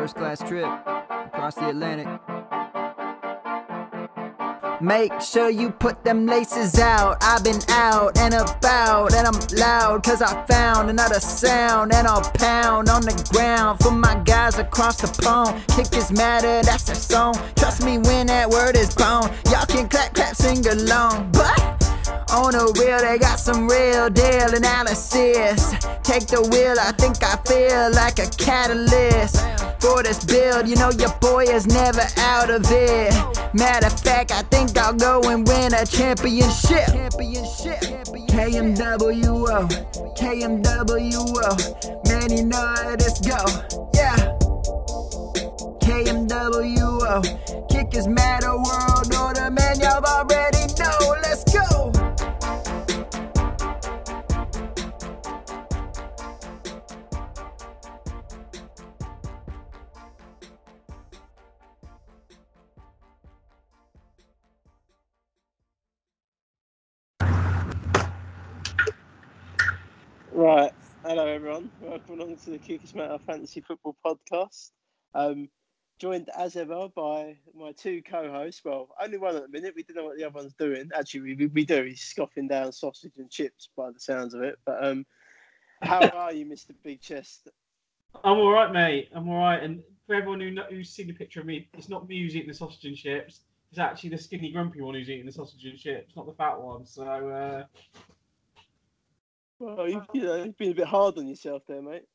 First class trip across the Atlantic. Make sure you put them laces out. I've been out and about, and I'm loud cause I found another sound. And I'll pound on the ground for my guys across the pond. Kick is matter, that's their song. Trust me when that word is gone. Y'all can clap, clap, sing along. But on the wheel, they got some real deal analysis. Take the wheel, I think I feel like a catalyst for this build. You know your boy is never out of it. Matter of fact, I think I'll go and win a championship. Championship. KMWO, KMWO. Man, you know this go. Yeah. KMWO. Kickers matter world order, man. Y'all already Right. Hello, everyone. Welcome along to the Kickers Matter Fantasy Football Podcast. Um, joined as ever by my two co-hosts. Well, only one at the minute. We don't know what the other one's doing. Actually, we, we do. He's scoffing down sausage and chips by the sounds of it. But um, how are you, Mister Big Chest? I'm all right, mate. I'm all right. And for everyone who who's seen the picture of me, it's not me who's eating the sausage and chips. It's actually the skinny, grumpy one who's eating the sausage and chips, not the fat one. So, uh, Well, you've, you know, you've been a bit hard on yourself there, mate.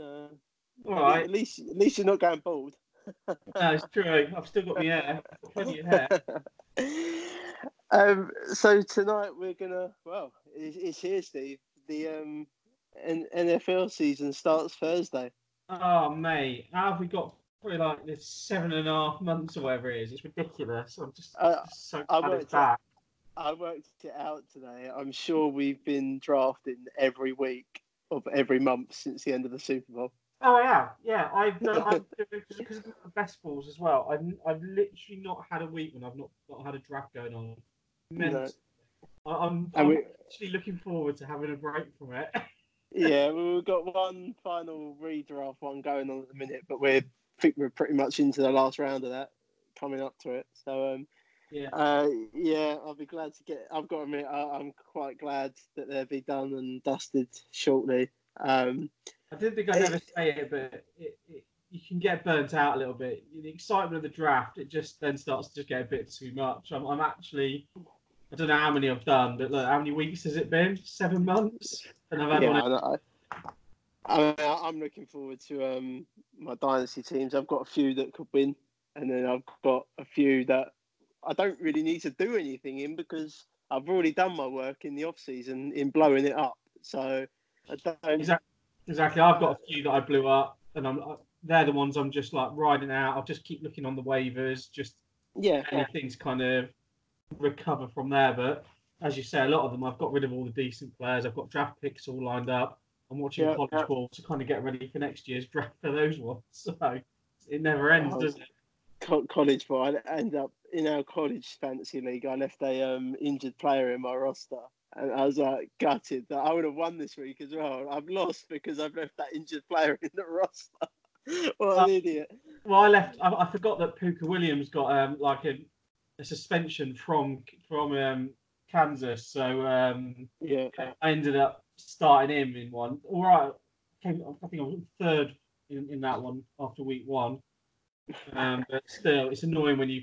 Uh, all right. At least, at least you're not going bald. No, it's true. I've still got my hair. Plenty of hair. um, so tonight we're gonna. Well, it's, it's here, Steve. The um, N- NFL season starts Thursday. Oh, mate. How have we got probably like this seven and a half months or whatever it is? It's ridiculous. I'm just, Uh, just so I glad worked it's back. I worked it out today. I'm sure we've been drafting every week of every month since the end of the Super Bowl. Oh yeah, yeah. I've done I've, because of the best balls as well. I've I've literally not had a week when I've not, not had a draft going on. No. I'm, I'm we- actually looking forward to having a break from it. Yeah, we've got one final redraft one going on at the minute, but we're I think we're pretty much into the last round of that, coming up to it. So um, yeah. Uh, yeah, I'll be glad to get. I've got to admit, I, I'm quite glad that they'll be done and dusted shortly. Um, I didn't think I'd ever say it, but it, it, you can get burnt out a little bit. The excitement of the draft, it just then starts to just get a bit too much. I'm, I'm actually, I don't know how many I've done, but look, how many weeks has it been? Seven months, and I've had yeah, one. I, I, I, I'm looking forward to um, my dynasty teams. I've got a few that could win, and then I've got a few that I don't really need to do anything in because I've already done my work in the off season in blowing it up. So I don't. Exactly. Exactly. I've got a few that I blew up, and I'm uh, they're the ones I'm just like riding out. I'll just keep looking on the waivers, just Yeah, anything's kind of recover from there. But as you say, a lot of them I've got rid of all the decent players. I've got draft picks all lined up. I'm watching Yeah, college yeah. ball to kind of get ready for next year's draft for those ones. So it never ends, Oh, does it? Co- college ball. I ended up in our college fantasy league. I left a um, injured player in my roster, and I was like gutted that I would have won this week as well. I've lost because I've left that injured player in the roster. what an Uh, idiot! Well, I left. I, I forgot that Pooka Williams got um like a, a suspension from from um, Kansas. So um, Yeah, I ended up starting him in one. All right, came, I think I was third in, in that one after week one. Um, but still, it's annoying when you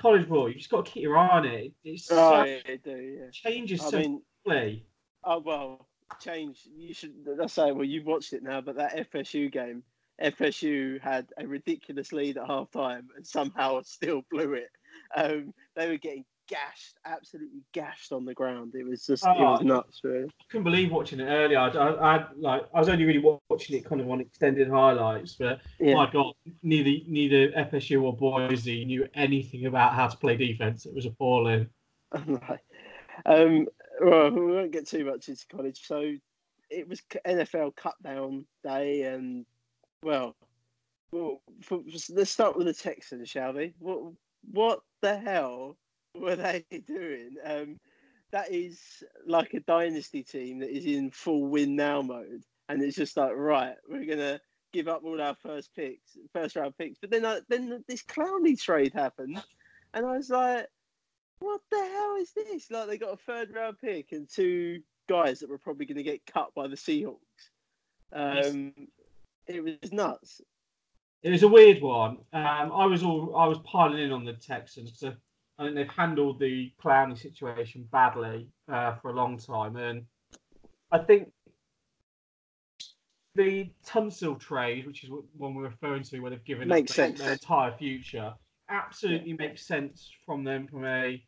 college ball. You just got to keep your eye on it. It's oh, yeah, I do. Yeah, changes I so mean, quickly. oh well, change. You should. I say, well, you've watched it now, but that FSU game. FSU had a ridiculous lead at half time and somehow still blew it. Um, they were getting gashed, absolutely gashed on the ground. It was just, it was Oh. nuts, really. I couldn't believe watching it earlier. I, I, I like I was only really watching it kind of on extended highlights, but Yeah. my God, neither neither FSU or Boise knew anything about how to play defense. It was appalling. Right. Um, well, we won't get too much into college. So it was NFL cut down day, and well, well for, let's start with the Texans, shall we? What what the hell were they doing? Um, that is like a dynasty team that is in full win now mode, and it's just like right, we're gonna give up all our first picks, first round picks. But then, uh, then this Clowney trade happened, and I was like, what the hell is this? Like they got a third round pick and two guys that were probably going to get cut by the Seahawks. Um, it was nuts. It was a weird one. Um, I was all I was piling in on the Texans because I think they've handled the Clowney situation badly uh, for a long time, and I think the Tunsil trade, which is what one we're referring to, where they've given Makes their, sense. their entire future, absolutely makes sense from them from a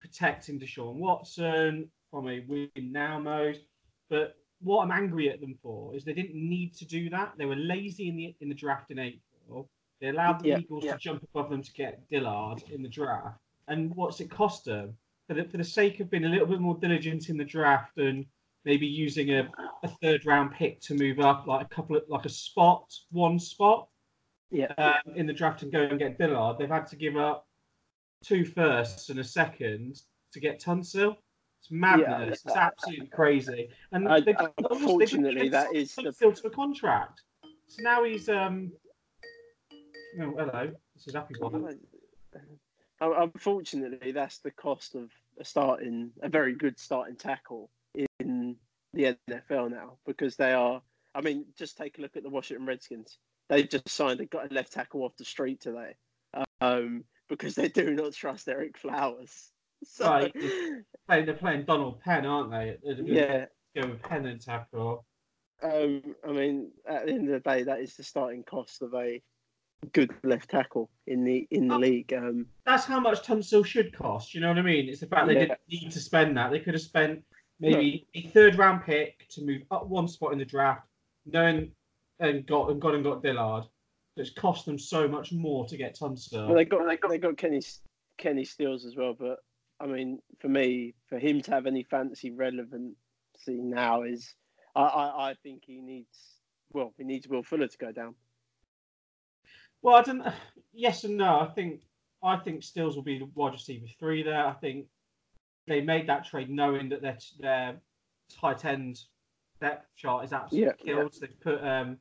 protecting Deshaun Watson, from a win now mode. But what I'm angry at them for is they didn't need to do that. They were lazy in the in the draft in April. They allowed the Yeah, Eagles yeah. to jump above them to get Dillard in the draft. And what's it cost them? For the, for the sake of being a little bit more diligent in the draft and maybe using a, a third round pick to move up like a couple of like a spot, one spot Yeah. um, in the draft and go and get Dillard, they've had to give up two firsts and a second to get Tunsil. It's madness. Yeah. It's absolutely crazy. And I- they've- they've unfortunately, given that is the- Tunsil to a contract. So now he's um. Oh, hello. This is Happy One. Uh, Unfortunately, that's the cost of a starting, a very good starting tackle in the NFL now because they are. I mean, just take a look at the Washington Redskins. They just signed a got a left tackle off the street today, um, because they do not trust Ereck Flowers. So, Right. Playing, they're playing Donald Penn, aren't they? Yeah. Go with Penn and tackle. Um, I mean, at the end of the day, that is the starting cost of a good left tackle in the in the Oh. league. Um, That's how much Tunsil should cost. You know what I mean? It's the fact they Yeah. didn't need to spend that. They could have spent maybe a third round pick to move up one spot in the draft, knowing and got and got and got Dillard. It's cost them so much more to get Tunsil. Well, they got they got they got Kenny Kenny Stills as well, but I mean, for me, for him to have any fancy relevancy now is, I, I, I think he needs well, he needs Will Fuller to go down. Well, I don't. Yes and no. I think I think Stills will be the wide receiver three there. I think they made that trade knowing that their their tight end depth chart is absolutely Yeah, killed. So they've put um,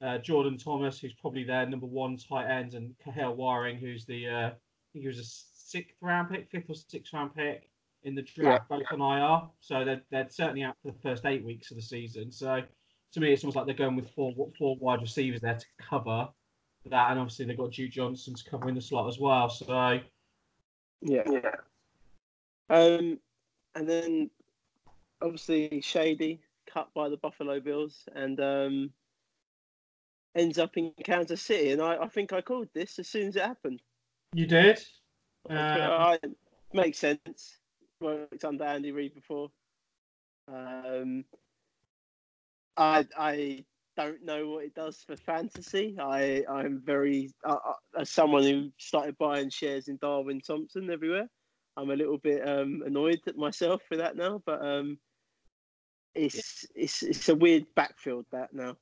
uh, Jordan Thomas, who's probably their number one tight end, and Kahale Warring, who's the uh, I think he was a sixth round pick, fifth or sixth round pick in the draft, both on IR. So they're they're certainly out for the first eight weeks of the season. So to me, it's almost like they're going with four four wide receivers there to cover that, and obviously they've got Duke Johnson to cover in the slot as well. So Yeah, yeah. Um, and then obviously Shady cut by the Buffalo Bills and um ends up in Kansas City, and I, I think I called this as soon as it happened. you did. Uh, Um, I, makes sense. Worked under Andy Reid before. Um, I I don't know what it does for fantasy. I I'm very uh, uh, as someone who started buying shares in Darwin Thompson everywhere. I'm a little bit um, annoyed at myself for that now, but um, it's it's it's a weird backfield that now.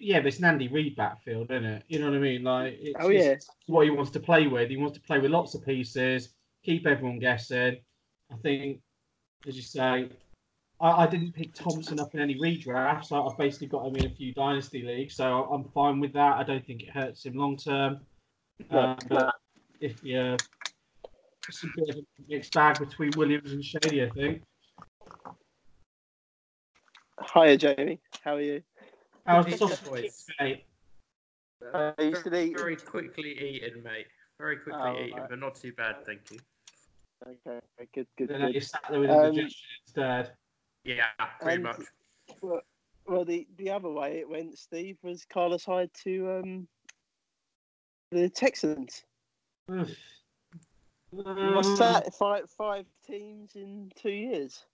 Yeah, but it's an Andy Reid backfield, isn't it? You know what I mean? Like, it's, Oh, yeah. it's what he wants to play with. He wants to play with lots of pieces, keep everyone guessing. I think, as you say, I, I didn't pick Thompson up in any redrafts. I, I've basically got him in a few dynasty leagues, so I'm fine with that. I don't think it hurts him long term. No, Uh, but if you, it's a bit of a mixed bag between Williams and Shady, I think. Hiya, Jamie. How are you? How's the Hey, sausage, boys. mate? Uh, you still very, eating? very quickly eaten, mate. Very quickly Oh, eaten, right. but not too bad, thank you. Okay, good, good, Then you sat there with Um, indigestion instead. Yeah, pretty And- much. Well, well, the the other way it went, Steve, was Carlos Hyde to um the Texans. What's that? Five five teams in two years.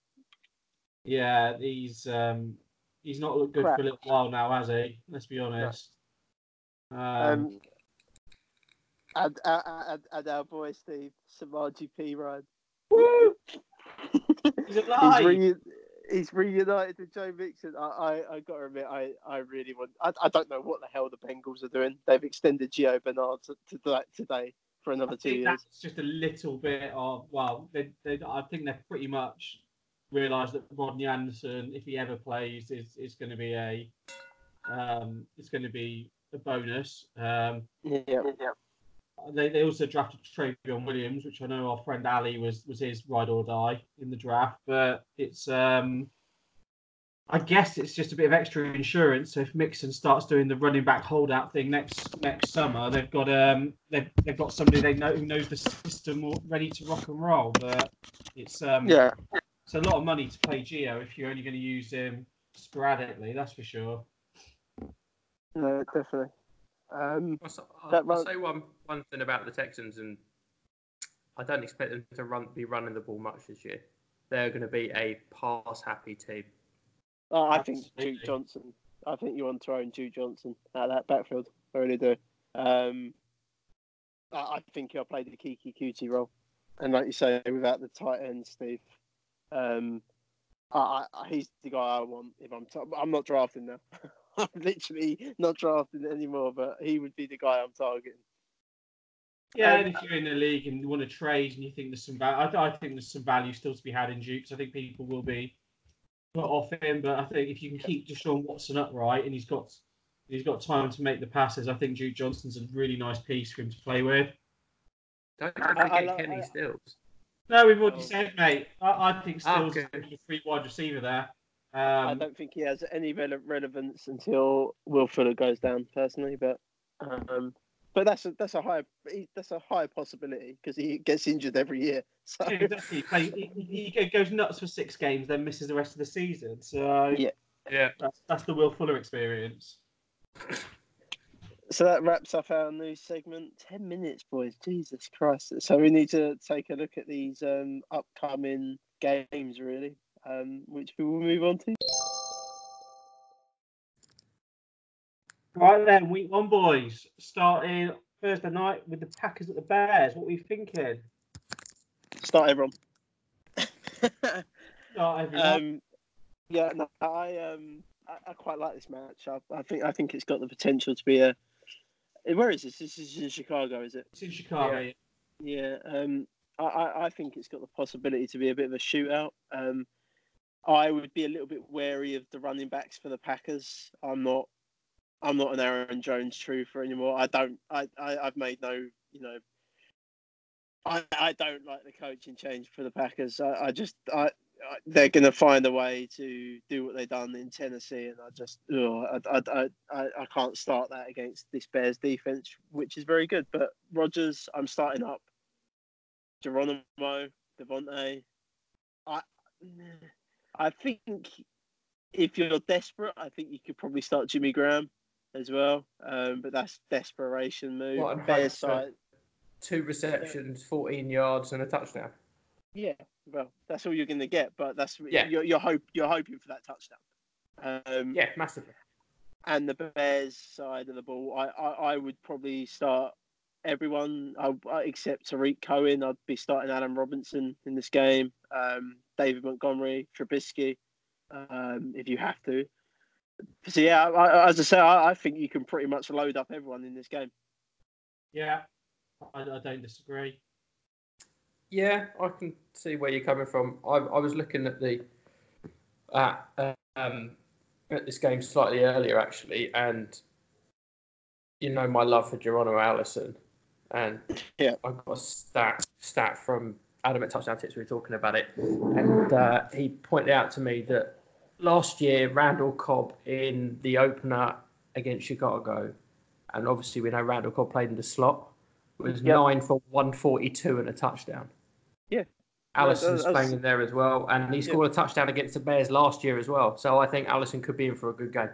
Yeah, he's um, he's not looked good Crap. for a little while now, has he? Let's be honest. Um, Um, and, and, and, our boy Steve Samaje Perine. he's alive. he's, he's reunited with Joe Mixon. I, I, I got to admit, I, I really want. I, I don't know what the hell the Bengals are doing. They've extended Gio Bernard to, to that today for another I two think years. that's just a little bit of well, they, they, I think they've pretty much realised that Rodney Anderson, if he ever plays, is is going to be a um, it's going to be a bonus. Um, Yeah. They, they also drafted Trayveon Williams, which I know our friend Ali was was his ride or die in the draft. But it's um, I guess it's just a bit of extra insurance. So if Mixon starts doing the running back holdout thing next next summer, they've got um they've, they've got somebody they know who knows the system ready to rock and roll. But it's um Yeah. it's a lot of money to play Gio if you're only going to use him sporadically. That's for sure. No, definitely. Um, I'll, s- I'll- That I'll run- say one one thing about the Texans, and I don't expect them to run be running the ball much this year. They're going to be a pass happy team. oh, I think Absolutely. Duke Johnson. I think you want to own Duke Johnson out of that backfield. I really do. Um, I, I think he'll play the Kiki Cutie role, and like you say, without the tight end, Steve, um, I, I, he's the guy I want. If I'm, t- I'm not drafting now. I'm literally not drafting anymore, but he would be the guy I'm targeting. Yeah, Um, and if you're in the league and you want to trade and you think there's some value, I, I think there's some value still to be had in Dukes. I think people will be put off him, but I think if you can keep Deshaun Watson upright and he's got he's got time to make the passes, I think Duke Johnson's a really nice piece for him to play with. Don't I- forget I like- Kenny I- Stills. No, we've already Oh. said, mate. I, I think Oh, Stills okay. is a free wide receiver there. I Um, don't think he has any rele- relevance until Will Fuller goes down, personally. But um, but that's a that's a high that's a high possibility because he gets injured every year. So yeah, exactly. He, he, he goes nuts for six games, then misses the rest of the season. So Yeah. Yeah. that's, that's the Will Fuller experience. so that wraps up our news segment. Ten minutes, boys. Jesus Christ! So we need to take a look at these um, upcoming games, really, um, which we will move on to. Right then, week one, boys. Starting Thursday night with the Packers at the Bears. What are we thinking? Start everyone. Start everyone. Um, yeah, no, I um, I, I quite like this match. I, I think I think it's got the potential to be a. Where is this? This is in Chicago, is it? it's in Chicago. yeah. Yeah. Um, I, I, I think it's got the possibility to be a bit of a shootout. Um, I would be a little bit wary of the running backs for the Packers. I'm not. I'm not an Aaron Jones truther anymore. I don't. I, I I've made no. You know. I, I don't like the coaching change for the Packers. I, I just I, I they're going to find a way to do what they've done in Tennessee, and I just oh, ugh, I, I, I, I can't start that against this Bears defense, which is very good. But Rodgers, I'm starting up. Geronimo, Davante. I I think if you're desperate, I think you could probably start Jimmy Graham as well. Um, but that's desperation move. What, side. Two receptions, 14 yards, and a touchdown. Yeah, well, that's all you're going to get. But that's Yeah. you're, you're hope you're hoping for that touchdown. Um, Yeah, massively. and the Bears side of the ball, I, I, I would probably start everyone I, I- except Tarik Cohen. I'd be starting Allen Robinson in this game, um, David Montgomery, Trubisky, um, if you have to. So yeah, I, I- as I say, I, I think you can pretty much load up everyone in this game. Yeah, I, I don't disagree. Yeah, I can see where you're coming from. I, I was looking at the at um, at this game slightly earlier actually, and you know my love for Geronimo Allison, and Yeah. I got a stat stat from Adam at Touchdown Tips. We were talking about it, and uh, he pointed out to me that last year Randall Cobb in the opener against Chicago, and obviously we know Randall Cobb played in the slot, was Yep. nine for one forty two and a touchdown. Yeah. Allison's that's- playing in there as well, and he Yeah. scored a touchdown against the Bears last year as well. So I think Allison could be in for a good game.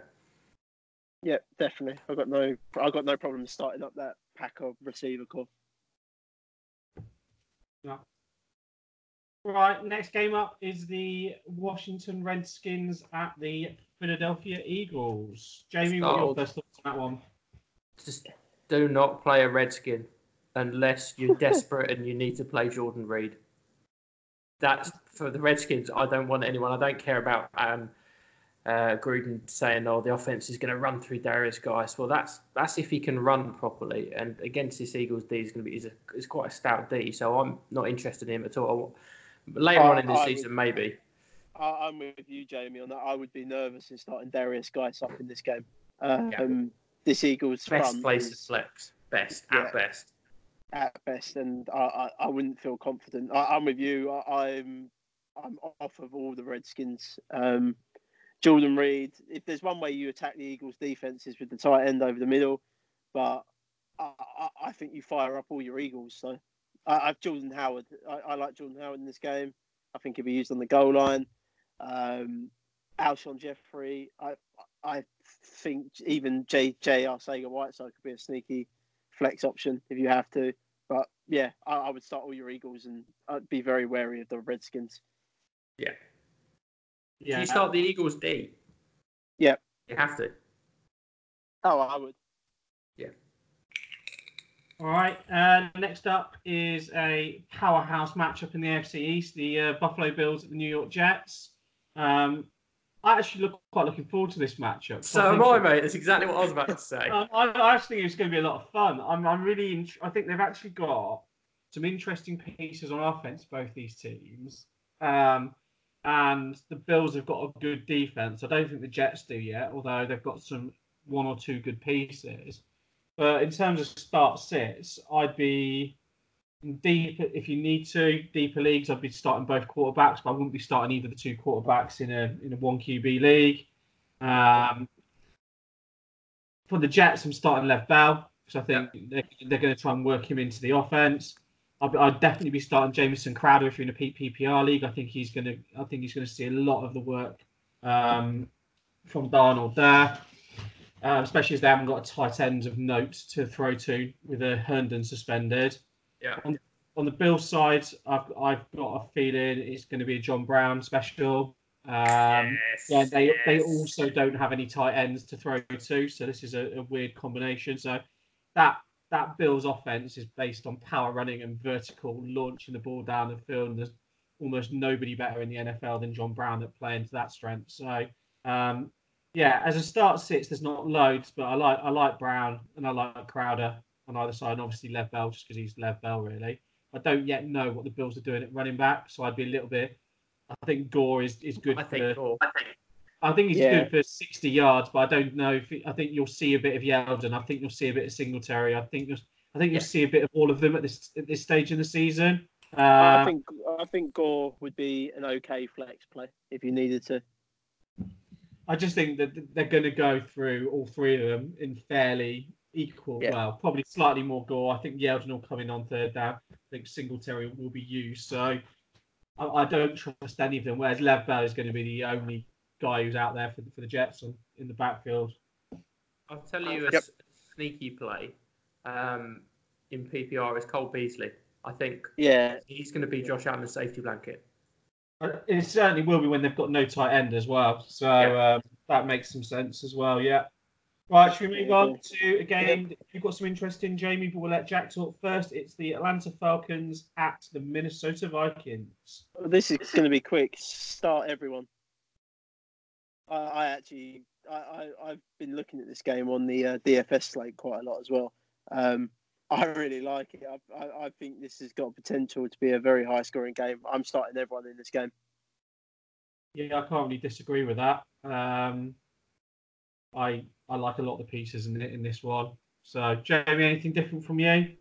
Yeah, definitely. I've got no, I've got no problem starting up that pack of receiver core. Right, next game up is the Washington Redskins at the Philadelphia Eagles. Jamie, what are your Start. first thoughts on that one? Just do not play a Redskin unless you're desperate and you need to play Jordan Reed. That's for the Redskins. I don't want anyone. I don't care about um, uh, Gruden saying, "Oh, the offense is going to run through Derrius Guice." Well, that's that's if he can run properly. And against this Eagles D is going to be is, a, is quite a stout D. So I'm not interested in him at all. Later I- on in the I season, maybe. I, I'm with you, Jamie, on that. I would be nervous in starting Derrius Guice up in this game. Um, This Eagles Best place to is flex. Best Yeah. at best. at best, and I, I, I wouldn't feel confident. I, I'm with you. I, I'm I'm off of all the Redskins. Um, Jordan Reed. If there's one way you attack the Eagles' defense is with the tight end over the middle, but I, I, I think you fire up all your Eagles. So I, I've Jordan Howard. I, I like Jordan Howard in this game. I think he'll be used on the goal line. Um, Alshon Jeffery. I I think even J J Arcega Whiteside could be a sneaky flex option if you have to. But yeah, I, I would start all your Eagles and I'd be very wary of the Redskins. Do Yeah. you start the Eagles D? Yep. You have to. Oh, I would. Yeah. All right. Uh, next up is a powerhouse matchup in the AFC East: the uh, Buffalo Bills at the New York Jets. Um, I actually look quite looking forward to this matchup. So am I, mate. That's exactly what I was about to say. Um, I, I actually think it's going to be a lot of fun. I'm, I'm really. int- I think they've actually got some interesting pieces on offense. Both these teams, um, and the Bills have got a good defense. I don't think the Jets do yet, although they've got some one or two good pieces. But in terms of start sits, I'd be deep if you need to deeper leagues. I'd be starting both quarterbacks, but I wouldn't be starting either of the two quarterbacks in a in a one QB league. Um, for the Jets, I'm starting Lev Bell because I think they're, they're going to try and work him into the offense. I'd, I'd definitely be starting Jamison Crowder if you're in a PPR league. I think he's going to. I think he's going to see a lot of the work um, from Darnold there, uh, especially as they haven't got a tight end of note to throw to with a Herndon suspended. Yeah. On, on the Bill side, I've I've got a feeling it's going to be a John Brown special. Um, yes. yeah, they they also don't have any tight ends to throw to, so this is a, a weird combination. So that that Bills offense is based on power running and vertical launching the ball down the field. And there's almost nobody better in the NFL than John Brown at playing to that strength. So um, yeah, as a start sits, there's not loads, but I like I like Brown and I like Crowder on either side, and obviously Lev Bell just because he's Lev Bell really. I don't yet know what the Bills are doing at running back, so I'd be a little bit. I think Gore is, is good I for think. Gore. I think he's Yeah. good for 60 yards, but I don't know if he, I think you'll see a bit of Yeldon. I think you'll see a bit of Singletary. I think you'll, I think you'll Yeah. see a bit of all of them at this at this stage in the season. Uh, I think I think Gore would be an okay flex play if you needed to. I just think that they're going to go through all three of them in fairly equal. Yeah. Well, probably slightly more Gore. I think Yeldon will come in on third down. I think Singletary will be used. So I, I don't trust any of them. Whereas Lev Bell is going to be the only guy who's out there for, the- for the Jets on, in the backfield. I'll tell you a Yep. s- sneaky play um, in PPR is Cole Beasley. I think Yeah, he's going to be Josh Allen's safety blanket. Uh, It certainly will be when they've got no tight end as well. So Yeah. um, that makes some sense as well. Yeah. Right, should we move on to a game that you've got some interest in, Jamie? But we'll let Jack talk first. It's the Atlanta Falcons at the Minnesota Vikings. this is going to be quick. Start everyone. I, I actually I, I I've been looking at this game on the uh, DFS slate quite a lot as well. Um, I really like it. I, I, I think this has got potential to be a very high scoring game. I'm starting everyone in this game. Yeah, I can't really disagree with that. Um, I I like a lot of the pieces in in this one. So, Jamie, anything different from you?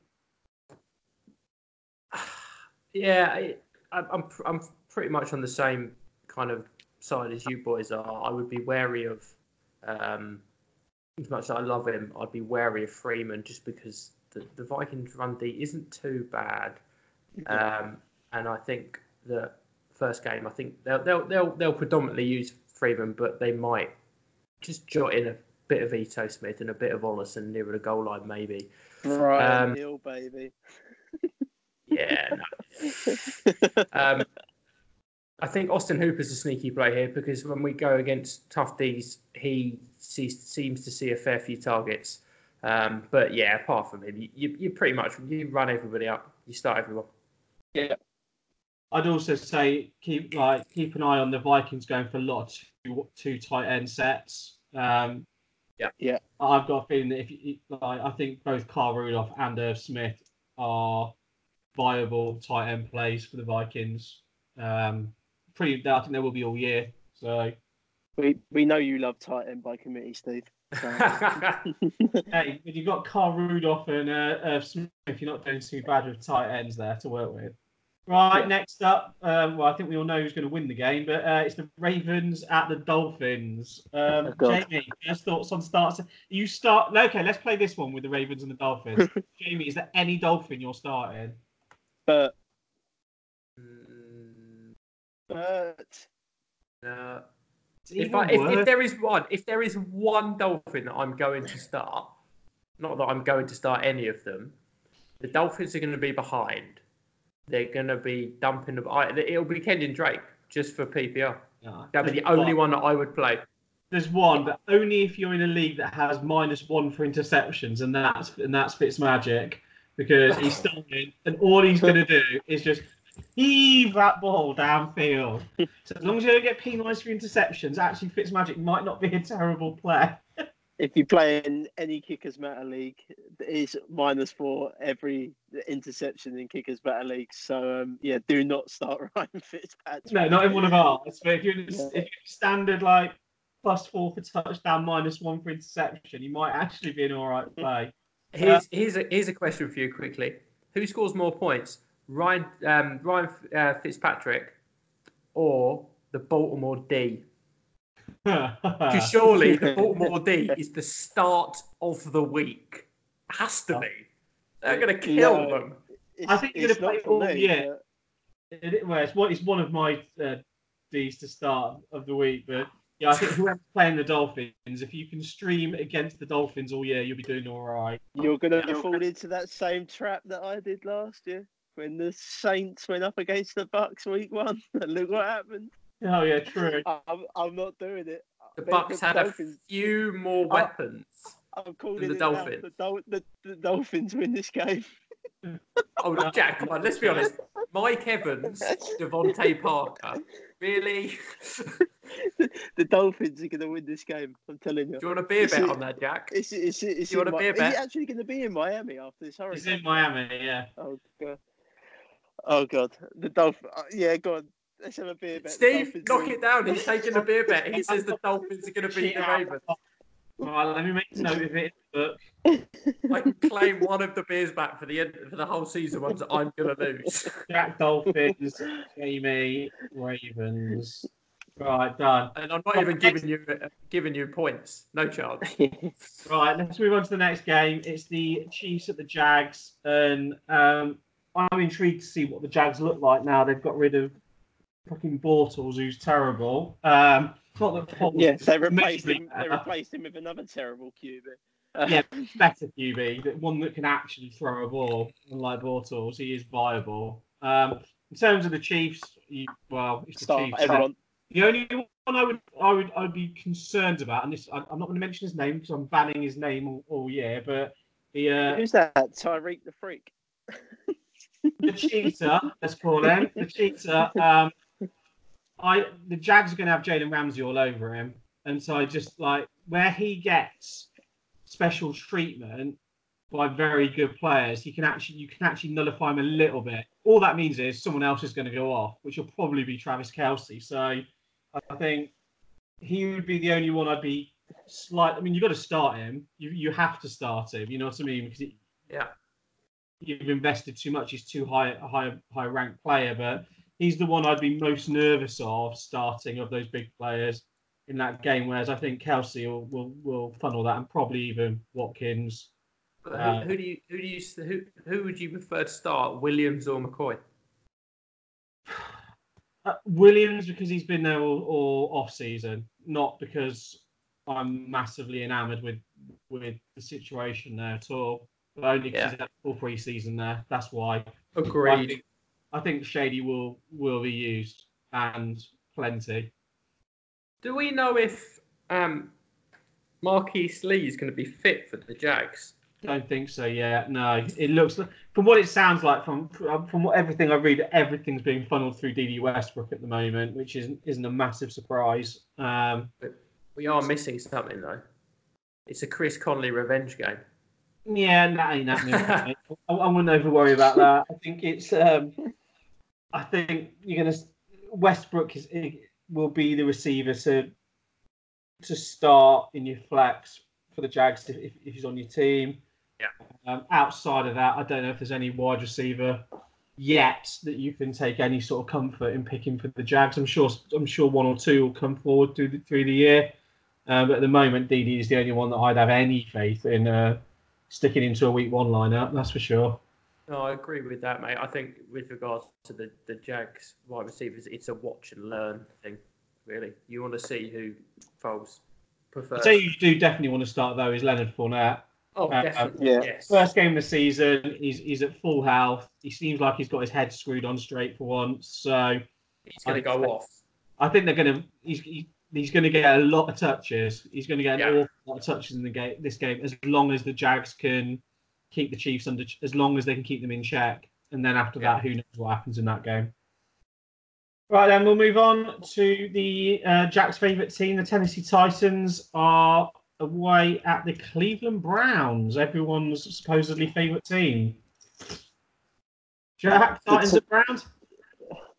Yeah, I, I- I'm I'm pretty much on the same kind of side as you boys are. I would be wary of, um, as much as I love him, I'd be wary of Freeman just because the, the Vikings run D isn't too bad, um, and I think that first game, I think they'll they'll they'll, they'll predominantly use Freeman, but they might just jot in a bit of Ito Smith and a bit of Ollison nearer the goal line, maybe. Right, Um, Hill, baby. Yeah, no. um, I think Austin Hooper's a sneaky play here because when we go against tough D's, he sees, seems to see a fair few targets. Um, but yeah, apart from him, you, you, you pretty much you run everybody up, you start everyone. Yeah, I'd also say keep like keep an eye on the Vikings going for a lot of two, two tight end sets. Um, Yeah. Yeah. I've got a feeling that if you, like, I think both Kyle Rudolph and Irv Smith are viable tight end plays for the Vikings. Um, pretty, I think they will be all year. So We we know you love tight end by committee, Steve. So, hey, you've got Kyle Rudolph and uh, uh, Smith, you're not doing too bad with tight ends there to work with. Right, Yeah. next up, um, well, I think we all know who's going to win the game, but uh, it's the Ravens at the Dolphins. Um, Oh, Jamie, first thoughts on starts? You start. Okay, let's play this one with the Ravens and the Dolphins. Jamie, is there any Dolphin you're starting? but Mm, but no. If, I, if, if there is one, if there is one dolphin that I'm going to start, not that I'm going to start any of them, the Dolphins are going to be behind. They're going to be dumping the. It'll be Kenyan Drake just for PPR. No, ah, That'd be the only one. one that I would play. There's one, but only if you're in a league that has minus one for interceptions, and that's and that's Fitzmagic, because he's starting, and all he's going to do is just heave that ball downfield. So as long as you don't get penalised for interceptions, actually Fitzmagic might not be a terrible play. if you play in any kickers matter league, it's minus four every interception in kickers matter league. So um, yeah, do not start Ryan Fitzpatrick. No, not in one of ours. But if you're in a, Yeah. if you're standard like plus four for touchdown, minus one for interception, you might actually be an all right play. Here's here's a here's a question for you quickly. Who scores more points, Ryan um, Ryan uh, Fitzpatrick, or the Baltimore D? Because surely the Baltimore D is the start of the week. Has to be. They're going to kill No. them. It's, I think you're gonna play for all me, year. It, well, it's one, it's one of my uh, D's to start of the week, but yeah, I think whoever's playing the Dolphins, if you can stream against the Dolphins all year, you'll be doing all right. You're gonna fall into that same trap that I did last year when the Saints went up against the Bucs week one. And look what happened. Oh yeah, true. I'm, I'm not doing it. The Bucs had a few more weapons. I'm calling the it now. Dolphins. The, Dol- the, the Dolphins win this game. Oh, Jack, come on, let's be honest. Mike Evans, DeVante Parker. Really? The Dolphins are going to win this game. I'm telling you. Do you want to be a beer bet on that, Jack? Is, It's, it's, it's You want in a Mi- beer Is bet? it actually going to be in Miami after this He's in Miami, yeah. Oh god. Oh god. The Dolphins. Uh, yeah, go on. Let's have a beer bet. Steve, knock win. it down. He's taking a beer bet. He says the Dolphins are going to beat the Ravens. All right, let me make a note of it. in the book. I can claim one of the beers back for the end for the whole season ones that I'm going to lose. Jack Dolphins, Jamie Ravens. Right, done. And I'm not even giving you giving you points. No chance. Right, let's move on to the next game. It's the Chiefs at the Jags, and um, I'm intrigued to see what the Jags look like now. They've got rid of fucking Bortles, who's terrible. Um, not that Paul yeah, they replaced him. They replaced him with another terrible QB. Uh, Yeah, better QB, one that can actually throw a ball, unlike Bortles. He is viable. Um, in terms of the Chiefs, you, well, it's the Start Chiefs. everyone. The only one I would, I would, I'd be concerned about, and this, I, I'm not going to mention his name because I'm banning his name all, all year, but the uh, Who's that? Tyreek the freak. the cheater, let's call him the cheater. Um, I the Jags are going to have Jalen Ramsey all over him, and so I just like where he gets special treatment by very good players. He can actually you can actually nullify him a little bit. All that means is someone else is going to go off, which will probably be Travis Kelce. So I think he would be the only one I'd be slight. I mean, you've got to start him. You you have to start him. You know what I mean? Because he, Yeah. You've invested too much. He's too high, a high, high ranked player, but he's the one I'd be most nervous of starting of those big players in that game. Whereas I think Kelce will will, will funnel that, and probably even Watkins. But Uh, who, who do you who do you who who would you prefer to start, Williams or McCoy? Uh, Williams because he's been there all, all off season, not because I'm massively enamoured with with the situation there at all. But only because Yeah. he's had full pre season there. That's why. I Agreed. think, I think Shady will will be used and plenty. Do we know if um, Marquise Lee is going to be fit for the Jags? Don't think so Yeah, No, it looks from what it sounds like from from what everything I read, everything's being funneled through Dede Westbrook at the moment, which isn't isn't a massive surprise. Um, We are missing something though. It's a Chris Conley revenge game. Yeah, that ain't happening. mate. I, I wouldn't over worry about that. I think it's. Um, I think you're gonna Westbrook is will be the receiver to to start in your flex for the Jags if, if, if he's on your team. Yeah. Um, outside of that, I don't know if there's any wide receiver yet that you can take any sort of comfort in picking for the Jags. I'm sure I'm sure one or two will come forward through the, through the year. Uh, but at the moment, Dede is the only one that I'd have any faith in uh, sticking into a week one lineup. That's for sure. No, I agree with that, mate. I think with regards to the, the Jags wide receivers, it's a watch and learn thing, really. You want to see who Foles prefers. I'd say you do definitely want to start though is Leonard Fournette. oh, uh, definitely. yeah. Yes. First game of the season, he's he's at full health. He seems like he's got his head screwed on straight for once. So He's going to go off. I think they're going to he's he, he's going to get a lot of touches. He's going to get an Yeah. awful lot of touches in the game this game as long as the Jags can keep the Chiefs under as long as they can keep them in check. And then after Yeah. that, who knows what happens in that game. Right then, we'll move on to the uh, Jack's favourite team. The Tennessee Titans are away at the Cleveland Browns, everyone's supposedly favourite team. Jack, Titans at Browns?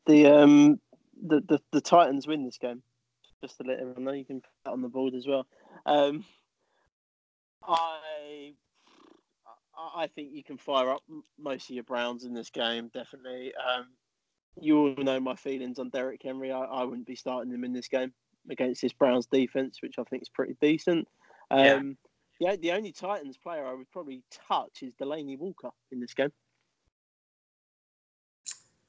The um the, the the Titans win this game. Just to let everyone know, you can put that on the board as well. Um, I I think you can fire up most of your Browns in this game. Definitely. Um, you all know my feelings on Derrick Henry. I, I wouldn't be starting him in this game against this Browns defense, which I think is pretty decent. Um, yeah, the only Titans player I would probably touch is Delanie Walker in this game.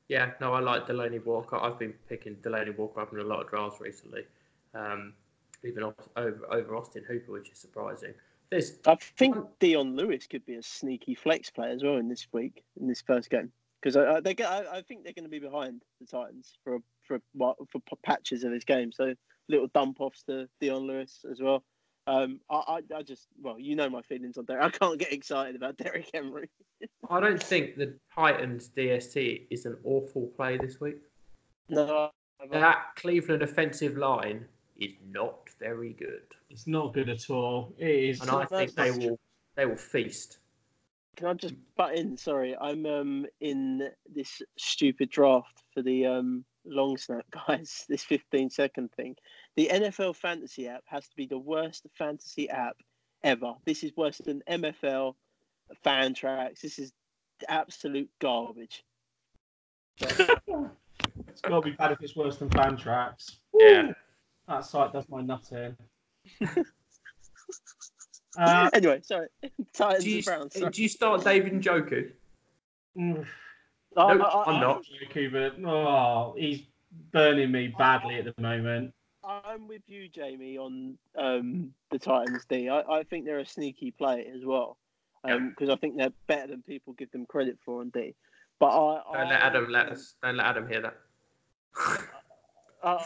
Yeah, no, I like Delanie Walker. I've been picking Delanie Walker up in a lot of drafts recently, um, even off, over over Austin Hooper, which is surprising. There's I think Dion Lewis could be a sneaky flex player as well in this week in this first game because I, I, they I, I think they're going to be behind the Titans for for for, patches of this game. So little dump offs to Dion Lewis as well. Um, I, I, I just well, you know my feelings on Derrick. I can't get excited about Derrick Henry. I don't think the Titans DST is an awful play this week. No, That Cleveland offensive line is not very good, It's not good at all. It is. and I think they will they will feast. Can I just butt in? Sorry, I'm um in this stupid draft for the um long snap guys. This 15 second thing. The NFL fantasy app has to be the worst fantasy app ever. This is worse than MFL, Fantrax. This is absolute garbage. It's got to be bad if it's worse than Fantrax. Yeah. That site does my nut in. uh, anyway, sorry. Titans Do you, and Browns. sorry. do you start David Njoku? mm, I- No, I- I- I'm not. Joku, but oh, he's burning me badly at the moment. I'm with you, Jamie, on um, the Titans D. I, I think they're a sneaky play as well because I think they're better than people give them credit for on D. But I, Don't I, let Adam let us. Don't let Adam hear that. I,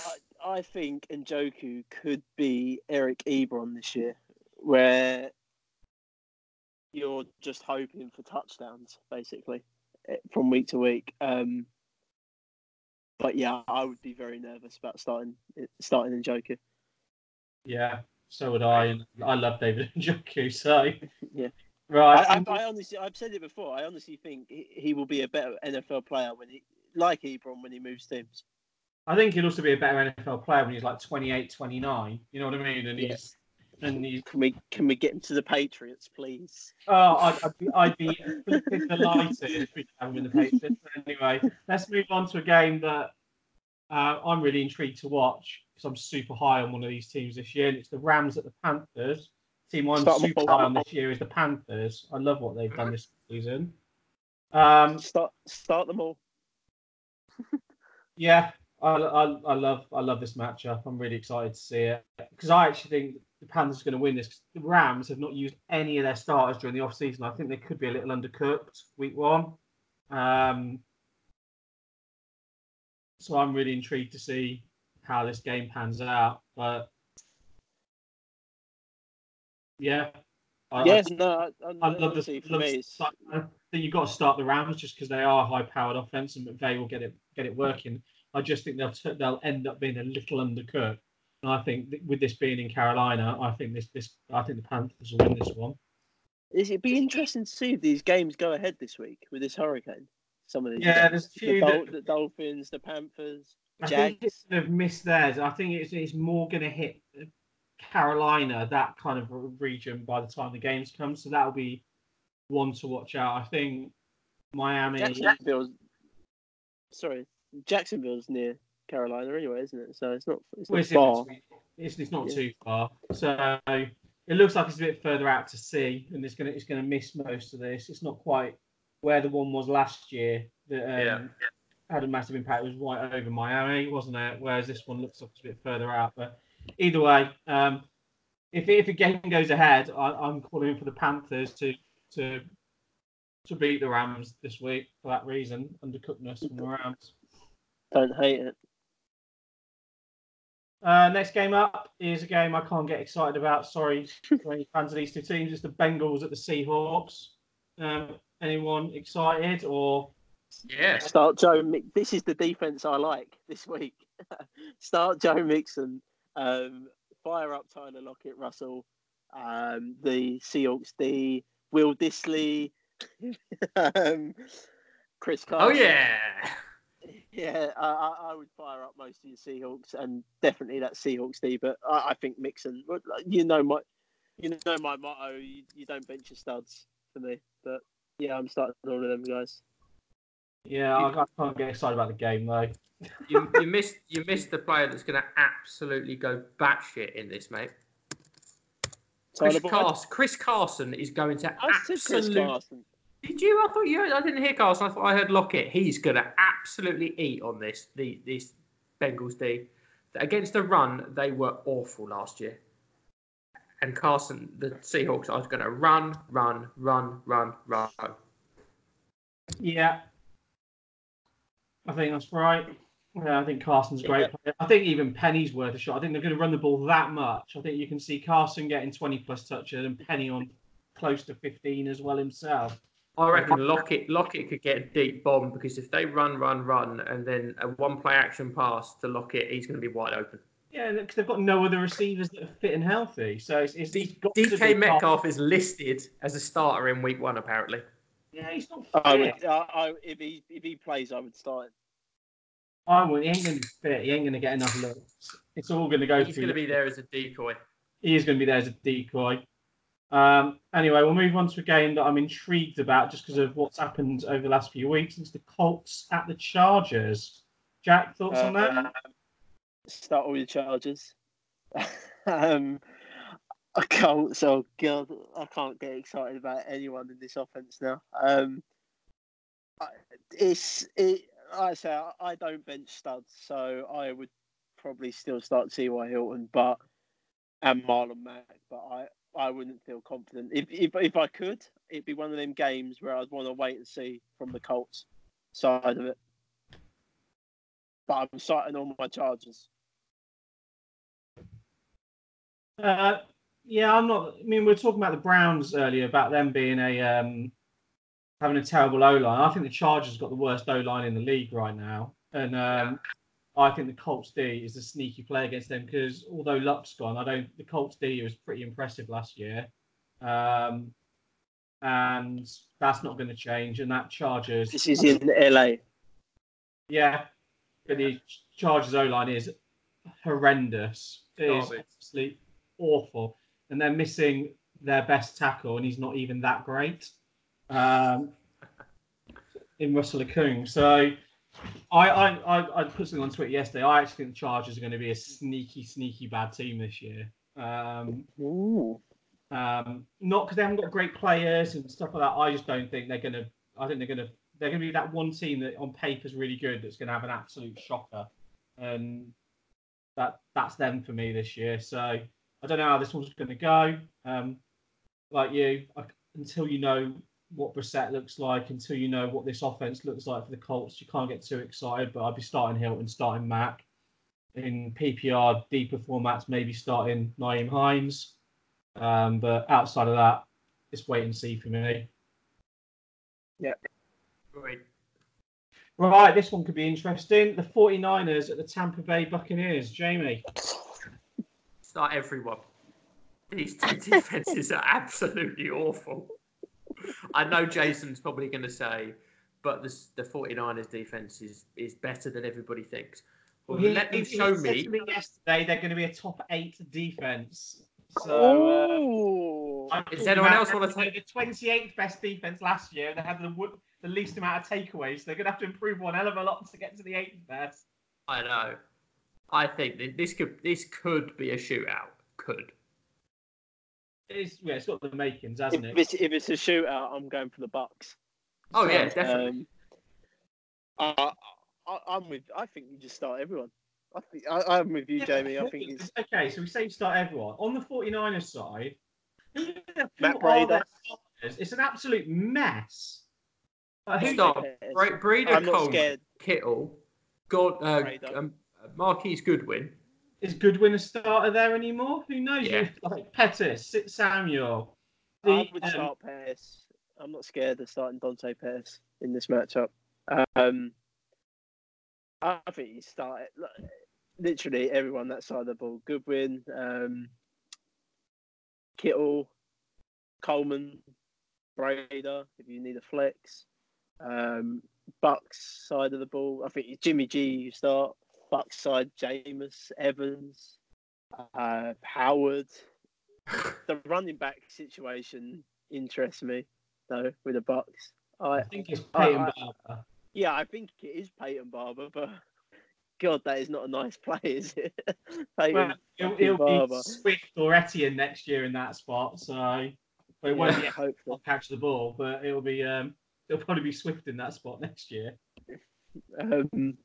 I think Njoku could be Eric Ebron this year, where you're just hoping for touchdowns, basically, eh, from week to week. Um, but yeah, I would be very nervous about starting starting Njoku. Yeah, so would I. And I love David Njoku, so Yeah. right. I, I, I honestly, I've said it before. I honestly think he, he will be a better NFL player when he, like Ebron, when he moves teams. I think he'll also be a better NFL player when he's like 28, 29. You know what I mean? And he's and he's Can we, can we get him to the Patriots, please? oh, I'd, I'd be I'd be flipping delighted if we could have him in the Patriots. But anyway, let's move on to a game that uh, I'm really intrigued to watch because I'm super high on one of these teams this year, and it's the Rams at the Panthers. Team I'm Start super high on this year is the Panthers. I love what they've done this season. Um, Start start them all. Yeah, I, I, I love I love this matchup. I'm really excited to see it because I actually think the Panthers are going to win this. the Rams have not used any of their starters during the off season. I think they could be a little undercooked week one. Um, so I'm really intrigued to see how this game pans out. But yeah, I, no, I, I, I love the for me, I think you've got to start the Rams just because they are a high-powered offense and McVay will get it get it working. I just think they'll t- they'll end up being a little undercooked. And I think with this being in Carolina, I think this this I think the Panthers will win this one. Is it'd be interesting to see if these games go ahead this week with this hurricane. Some of these. Yeah, games. there's a few The, Dol- that- the Dolphins, the Panthers, I think Jags. it's kind of missed theirs. I think it's it's more going to hit Carolina, that kind of region by the time the games come. So that'll be one to watch out. I think Miami. Jacksonville's sorry, Jacksonville's near Carolina anyway, isn't it? So it's not it's Well, not it's, far. it's, it's not Yeah. too far. So it looks like it's a bit further out to sea, and it's gonna it's gonna miss most of this. It's not quite where the one was last year that um, Yeah. had a massive impact. It was right over Miami, wasn't it? Whereas this one looks like it's a bit further out. But either way, um, if if a game goes ahead, I, I'm calling for the Panthers to to to beat the Rams this week for that reason. Undercookness from the Rams. Don't hate it. Uh, next game up is a game I can't get excited about. Sorry for any fans of these two teams. It's the Bengals at the Seahawks. Um, anyone excited or Yeah. Start Joe. Mix- This is the defense I like this week. Start Joe Mixon. Um, fire up Tyler Lockett, Russell, um, the Seahawks, the Will Dissly, um, Chris Oh yeah. Yeah, I, I I would fire up most of your Seahawks and definitely that Seahawks D. But I, I think Mixon. You know my, you know my motto. You, you don't bench your studs for me. But yeah, I'm starting all of them guys. yeah, I, I can't get excited about the game though. You, you missed you missed the player that's going to absolutely go batshit in this, mate. Chris Tyler Carson. Chris Carson is going to I said Chris absolutely. Did you? I thought you. I didn't hear Carson. I thought I heard Lockett. He's going to absolutely eat on this. The this Bengals D against the run. They were awful last year. And Carson, the Seahawks, are going to run, run, run, run, run. Yeah, I think that's right. Yeah, I think Carson's a great player. I think even Penny's worth a shot. I think they're going to run the ball that much. I think you can see Carson getting 20 plus touches and Penny on close to 15 as well himself. I reckon Lockett Lockett could get a deep bomb because if they run, run, run, and then a one play action pass to Lockett, he's going to be wide open. Yeah, because they've got no other receivers that are fit and healthy. So it's, it's, it's got to be DK Metcalf Carson. is listed as a starter in week one, apparently. Yeah, he's not I fit. would. I, I, if he if he plays, I would start. him. I would. He ain't going to be fit. He ain't going to get enough looks. It's all going to go through. He's going to be there as a decoy. he is going to be there as a decoy. Um, anyway, we'll move on to a game that I'm intrigued about just because of what's happened over the last few weeks. It's the Colts at the Chargers. Jack, thoughts on that? Um, Start all the Chargers. um, I can't. So God, I can't get excited about anyone in this offense now. Um, it's it. I say I- I don't bench studs, so I would probably still start T.Y. Hilton, but and Marlon Mack, but I. I wouldn't feel confident if, if if I could. It'd be one of them games where I'd want to wait and see from the Colts side of it. But I'm citing all my charges. Uh, yeah, I'm not. I mean, we were talking about the Browns earlier about them being a um, having a terrible O line. I think the Chargers got the worst O line in the league right now, and um, I think the Colts D is a sneaky play against them because although Luck's gone, I don't. The Colts D was pretty impressive last year, um, and that's not going to change. And that Chargers, This is in LA. yeah, but the Chargers O line is horrendous. It is absolutely awful, and they're missing their best tackle, and he's not even that great. Um, in Russell Okung, so I, I I I put something on Twitter yesterday. I actually think the Chargers are going to be a sneaky, sneaky bad team this year. Um, Ooh. um, not because they haven't got great players and stuff like that. I just don't think they're gonna. I think they're gonna. They're gonna be that one team that on paper is really good. That's gonna have an absolute shocker, and that that's them for me this year. So I don't know how this one's gonna go. Um, like you, I, until you know what Brissett looks like, until you know what this offense looks like for the Colts, you can't get too excited. But I'd be starting Hilton, starting Mack. In PPR deeper formats, maybe starting Nyheim Hines. Um, but outside of that, it's wait and see for me. Yeah great. Right, this one could be interesting. The 49ers at the Tampa Bay Buccaneers. Jamie. Start everyone. These two defenses are absolutely awful. I know Jason's probably going to say, but the, the 49ers defense is, is better than everybody thinks. Well, He- let them he- he show said me. yesterday they're going to be a top eight defense. So. Uh, Oh, I'm Does talking anyone else wanna they were the 28th best defense last year. They had the, the least amount of takeaways. They're going to have to improve one hell of a lot to get to the eighth best. I know. I think that this could this could be a shootout. Could. It's, yeah, it's got the makings, hasn't if it? it's, if it's a shootout, I'm going for the Bucs. Oh yeah, definitely. Um, I, I, I'm with. I think you just start everyone. I think I, I'm with you, Yeah, Jamie. I think it's okay. So we say you start everyone on the 49ers side. Matt are Breida. their starters? It's an absolute mess. Like, who's Start cares? Breida, I'm not Coleman, scared. Kittle, God, uh, um, Marquise Goodwin. Is Goodwin a starter there anymore? Who knows? Yeah. Like Pettis, Sit Samuel. I would um, start Pettis. I'm not scared of starting Dante Pettis in this matchup. Um, I think you start it. look, Literally everyone that side of the ball. Goodwin, um, Kittle, Coleman, Breida. If you need a flex, um, Bucs side of the ball. I think it's Jimmy G. You start Bucs side. Jameis Evans, uh, Howard the running back situation interests me though with the Bucs. I I think it's Peyton I- Barber. yeah, I think it is Peyton Barber, but God, that is not a nice play, is it? Peyton Well, it'll, it'll Barber. be Swift or Etienne next year in that spot, so but it won't Yeah, be hopefully. I'll catch the ball, but it'll be um, it'll probably be Swift in that spot next year. Um,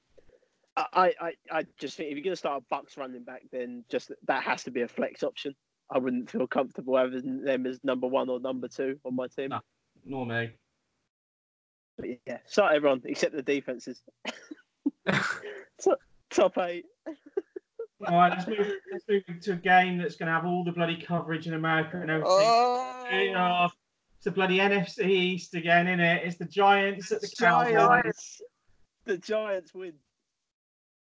I, I, I just think if you're going to start a Bucs running back, then just that has to be a flex option. I wouldn't feel comfortable having them as number one or number two on my team. No. Nor me. But yeah, start everyone except the defenses. Top eight. All right, let's move, let's move to a game that's going to have all the bloody coverage in America and everything. Oh, Straight. It's the bloody NFC East again, isn't it? It's the Giants at the Cowboys. Giants. The Giants win.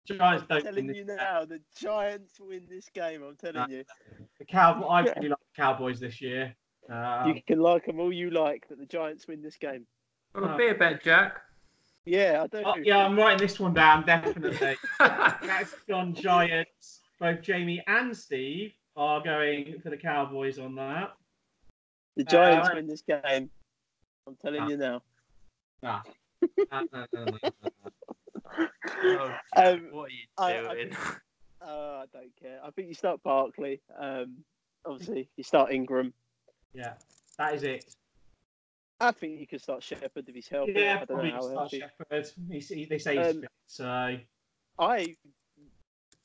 Giants I'm don't win telling this you game. now, the Giants win this game. I'm telling No. you. The Cowboys. I really like the Cowboys this year. Um, You can like them all you like, but the Giants win this game. Well, be a bet, Jack. Yeah, I do. oh, yeah, I'm writing this one down definitely. That's gone Giants. Both Jamie and Steve are going for the Cowboys on that. The Giants Uh, win this game. I'm telling Ah. you now. Ah. Ah, no, no, no, no, no. Oh, Um, what are you I- I doing? Uh, I don't care. I think you start Barkley. Um, obviously, you start Ingram. Yeah, that is it. I think you could start Shepard if he's healthy. Yeah, I don't probably know how start healthy. Shepard. He, they say he's Um, fit, so I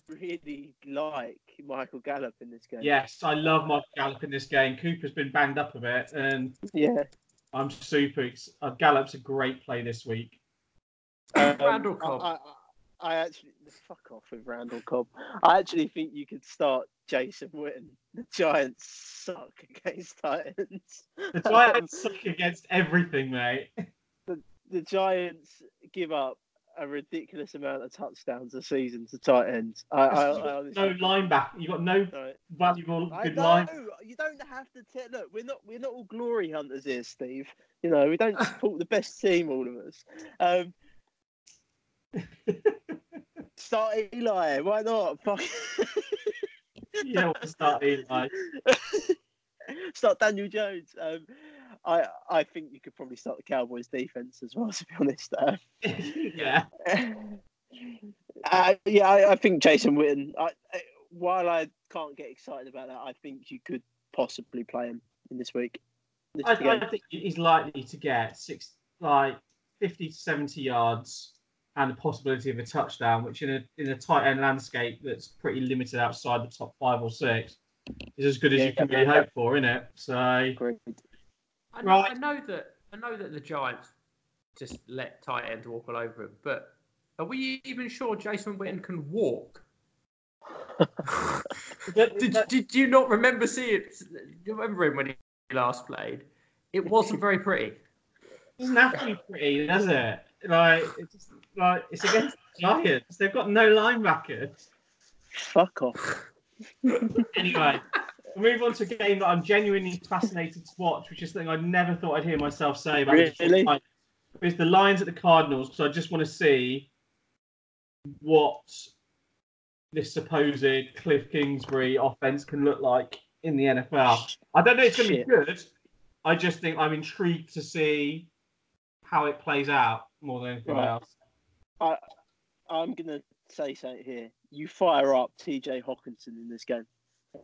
really like Michael Gallup in this game. yes, I love Michael Gallup in this game. Cooper's been banged up a bit, and Yeah. I'm super. ex- Uh, Gallup's a great play this week. Um, Randall Cobb. I, I, I actually fuck off with Randall Cobb. I actually think you could start Jason Witten. The Giants suck against Titans. The Giants suck against everything, mate. the Giants give up a ridiculous amount of touchdowns a season to tight ends. I, I, I no honestly, linebacker. You got no Right. valuable I good know line. you don't have to te- look. We're not we're not all glory hunters here, Steve. You know we don't support the best team, all of us. Um, start Eli. Why not? Fuck. want to start Eli. start Daniel Jones. Um, I I think you could probably start the Cowboys defense as well. To be honest, um, yeah. uh, yeah, I, I think Jason Witten. I, I, while I can't get excited about that, I think you could possibly play him in this week. This I. I think he's likely to get six, like fifty to seventy yards, and the possibility of a touchdown, which in a in a tight end landscape that's pretty limited outside the top five or six, is as good as Yeah. you can really hope for, isn't it? So Agreed. I know, Right. I know that I know that the Giants just let tight ends walk all over him, but are we even sure Jason Witten can walk? Did, did you not remember seeing? Do you remember him when he last played? It wasn't very pretty. It doesn't have to be pretty, does it? Like it's just, like it's against the Giants. They've got no linebackers. Fuck off. Anyway, we'll move on to a game that I'm genuinely fascinated to watch, which is something I never thought I'd hear myself say about Really? It's the Lions at the Cardinals, because I just want to see what this supposed Cliff Kingsbury offense can look like in the NFL. I don't know it's going to be good. I just think I'm intrigued to see how it plays out more than anything Right. else. I'm gonna say something here. You fire up TJ Hockenson in this game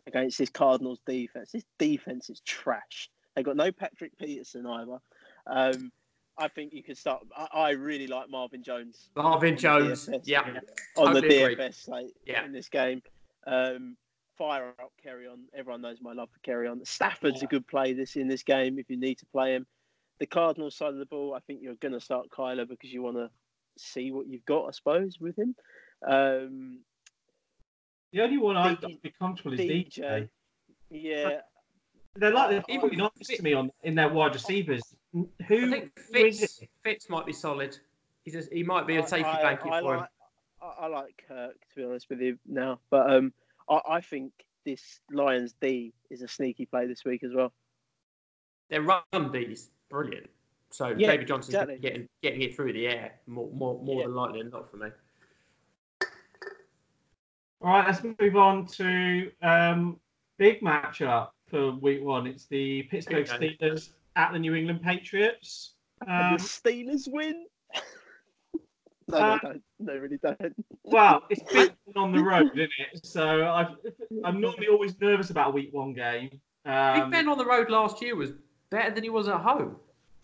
against this Cardinals defense. This defense is trash. They got no Patrick Peterson either. Um, I think you could start. I, I really like Marvin Jones Marvin on the Jones. DFS. Yeah. on the Totally agree. DFS slate Yeah. in this game. Um, fire up Kerryon. Everyone knows my love for Kerryon. Stafford's a good play this in this game if you need to play him. The Cardinals side of the ball, I think you're going to start Kyler because you want to see what you've got, I suppose, with him. Um, The only one I'd D- be comfortable is DJ. DJ. yeah, They're like they're Even pretty honest to me on in their wide receivers. Who, I who think is Fitz. Fitz might be solid. He's just, he might be a safety I, blanket I for like, him. I, I like Kirk to be honest with you now, but um, I, I think this Lions D is a sneaky play this week as well. Their run D's brilliant. So Yeah, David Johnson's exactly. getting getting it through the air more more, more Yeah. than likely than not for me. All right, let's move on to um, big matchup for week one. It's the Pittsburgh Okay. Steelers at the New England Patriots. Um, the Steelers win. no, Uh, they don't. They really don't. well, it's big on the road, isn't it? So I've, I'm normally always nervous about a week one game. Big Um, Ben on the road last year was better than he was at home.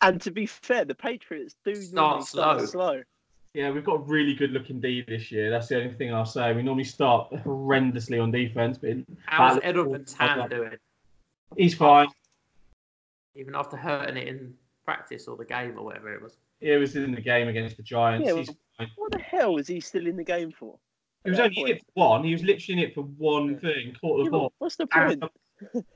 And to be fair, the Patriots do Start normally start slow. slow. yeah, we've got a really good looking D this year. That's the only thing I'll say. We normally start horrendously on defense, but How's That- Edelman Tan doing? he's fine. Even after hurting it in practice or the game or whatever it was. He was in the game against the Giants. Yeah, he's fine. What the hell is he still in the game for? He was only that in it for one. He was literally in it for one Yeah. thing, caught the Yeah, ball. what's the And- point?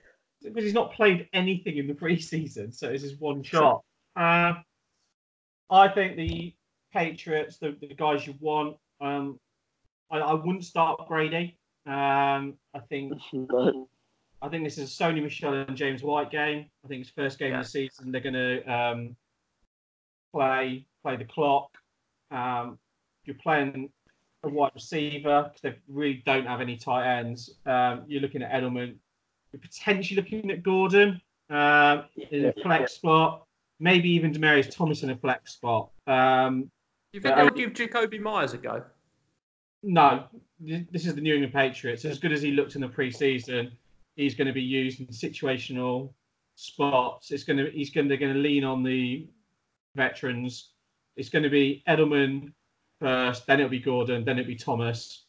because he's not played anything in the preseason, so it's his one shot. Uh, I think the Patriots, the, the guys you want, um, I, I wouldn't start Brady. Um, I think I think this is a Sony Michel and James White game. I think it's first game Yeah. of the season. They're going to um, play play the clock. Um, you're playing a wide receiver because they really don't have any tight ends. Um, you're looking at Edelman. You're potentially looking at Gordon um, in a flex spot. Maybe even Demaryius Thomas in a flex spot. Um, you think Yeah, they'll give Jakobi Meyers a go? no, this is the New England Patriots. As good as he looked in the preseason, he's going to be used in situational spots. It's going to he's going to going to lean on the veterans. It's going to be Edelman first, then it'll be Gordon, then it'll be Thomas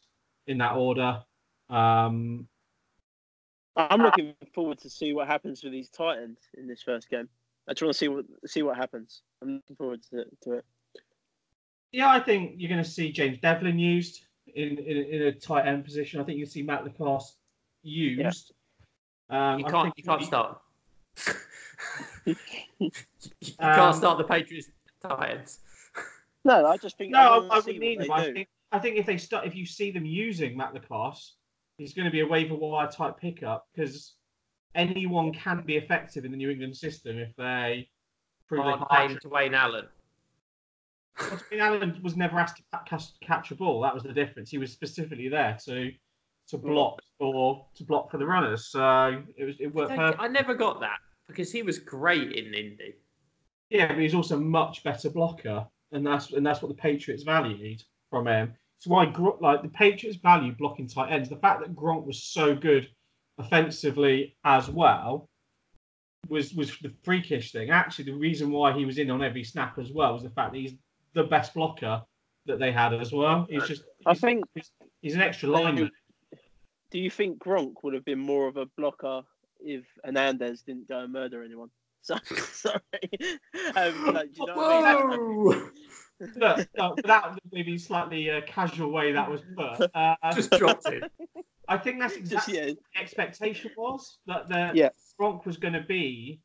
in that order. Um, I'm looking forward to see what happens with these Titans in this first game. I just want to see what see what happens. I'm looking forward to, to it. yeah, I think you're going to see James Develin used in, in, in a tight end position. I think you'll see Matt LaCosse used. Um, You I can't think you can't he- start. you Um, can't start the Patriots Titans. No, I just think No, I, I, want I see wouldn't either. what But I think I think if they start, if you see them using Matt LaCosse, he's going to be a waiver wire type pickup because anyone can be effective in the New England system if they prove they Aren't can to Wayne Allen. catch. I Allen was never asked to catch, a ball. That was the difference. He was specifically there to to block or to block for the runners. So it was it worked I, perfect. I never got that because he was great in Indy. Yeah, but he's also a much better blocker, and that's and that's what the Patriots valued from him. It's why like the Patriots value blocking tight ends. The fact that Gronk was so good offensively as well was was the freakish thing. Actually, the reason why he was in on every snap as well was the fact that he's the best blocker that they had as well. He's just I he's, think. he's an extra lineman. Do you think Gronk would have been more of a blocker if Hernandez didn't go and murder anyone? So, sorry. Um, like, do you know what I mean? Look, no, that was maybe slightly uh, casual way that was put. Uh, Just dropped it. I think that's exactly yeah, the expectation was that the Yeah. Gronk was going to be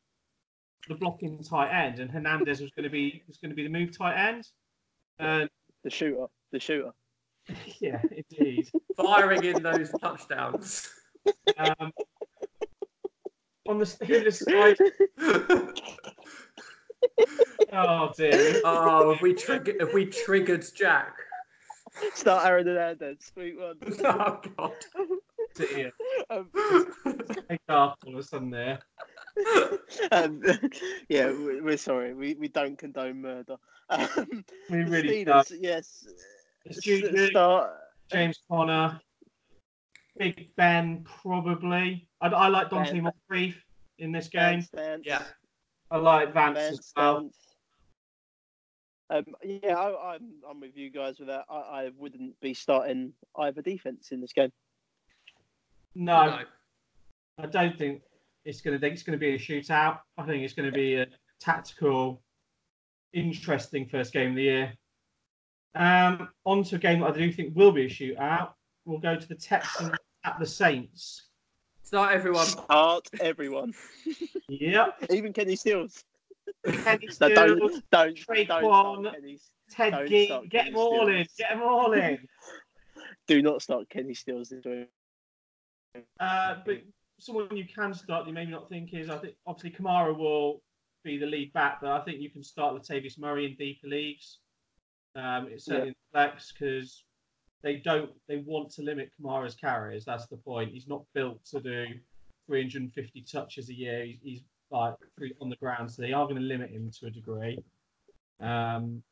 the blocking tight end, and Hernandez was going to be was going to be the move tight end. And the shooter, the shooter. yeah, indeed. Firing in those touchdowns. Um, on the Steelers side, oh dear. Oh, have we triggered? Have we triggered Jack? Start Aaron and Hernandez. Week one. oh God. Sit here. Um, Take off all of a sudden there. um, yeah, we- we're sorry. We we don't condone murder. Um, We really Steelers, don't. yes. It's Start. James Conner, Big Ben, probably. I, I like Donte Ben. Moncrief in this Ben game. Stance. Yeah. I like Vance Ben as well. Stance. Um, yeah, I, I'm I'm with you guys with that. I, I wouldn't be starting either defense in this game. No, No. I don't think it's going to. Think it's going to be a shootout. I think it's going to be a tactical, interesting first game of the year. Um, on to a game that I do think will be a shootout. We'll go to the Texans at the Saints. Start everyone. Start everyone, Yep. even Kenny Stills. Kenny No, Stills, don't don't don't Ted don't Gee, get Kenny them all in. Get them all in. Do not start Kenny Stills. Uh, but someone you can start, you maybe not think is, I think obviously Kamara will be the lead back, but I think you can start Latavius Murray in deeper leagues. Um, it's certainly in flex because they don't, they want to limit Kamara's carries. That's the point. He's not built to do 350 touches a year. He's, he's like on the ground, so they are going to limit him to a degree. Um,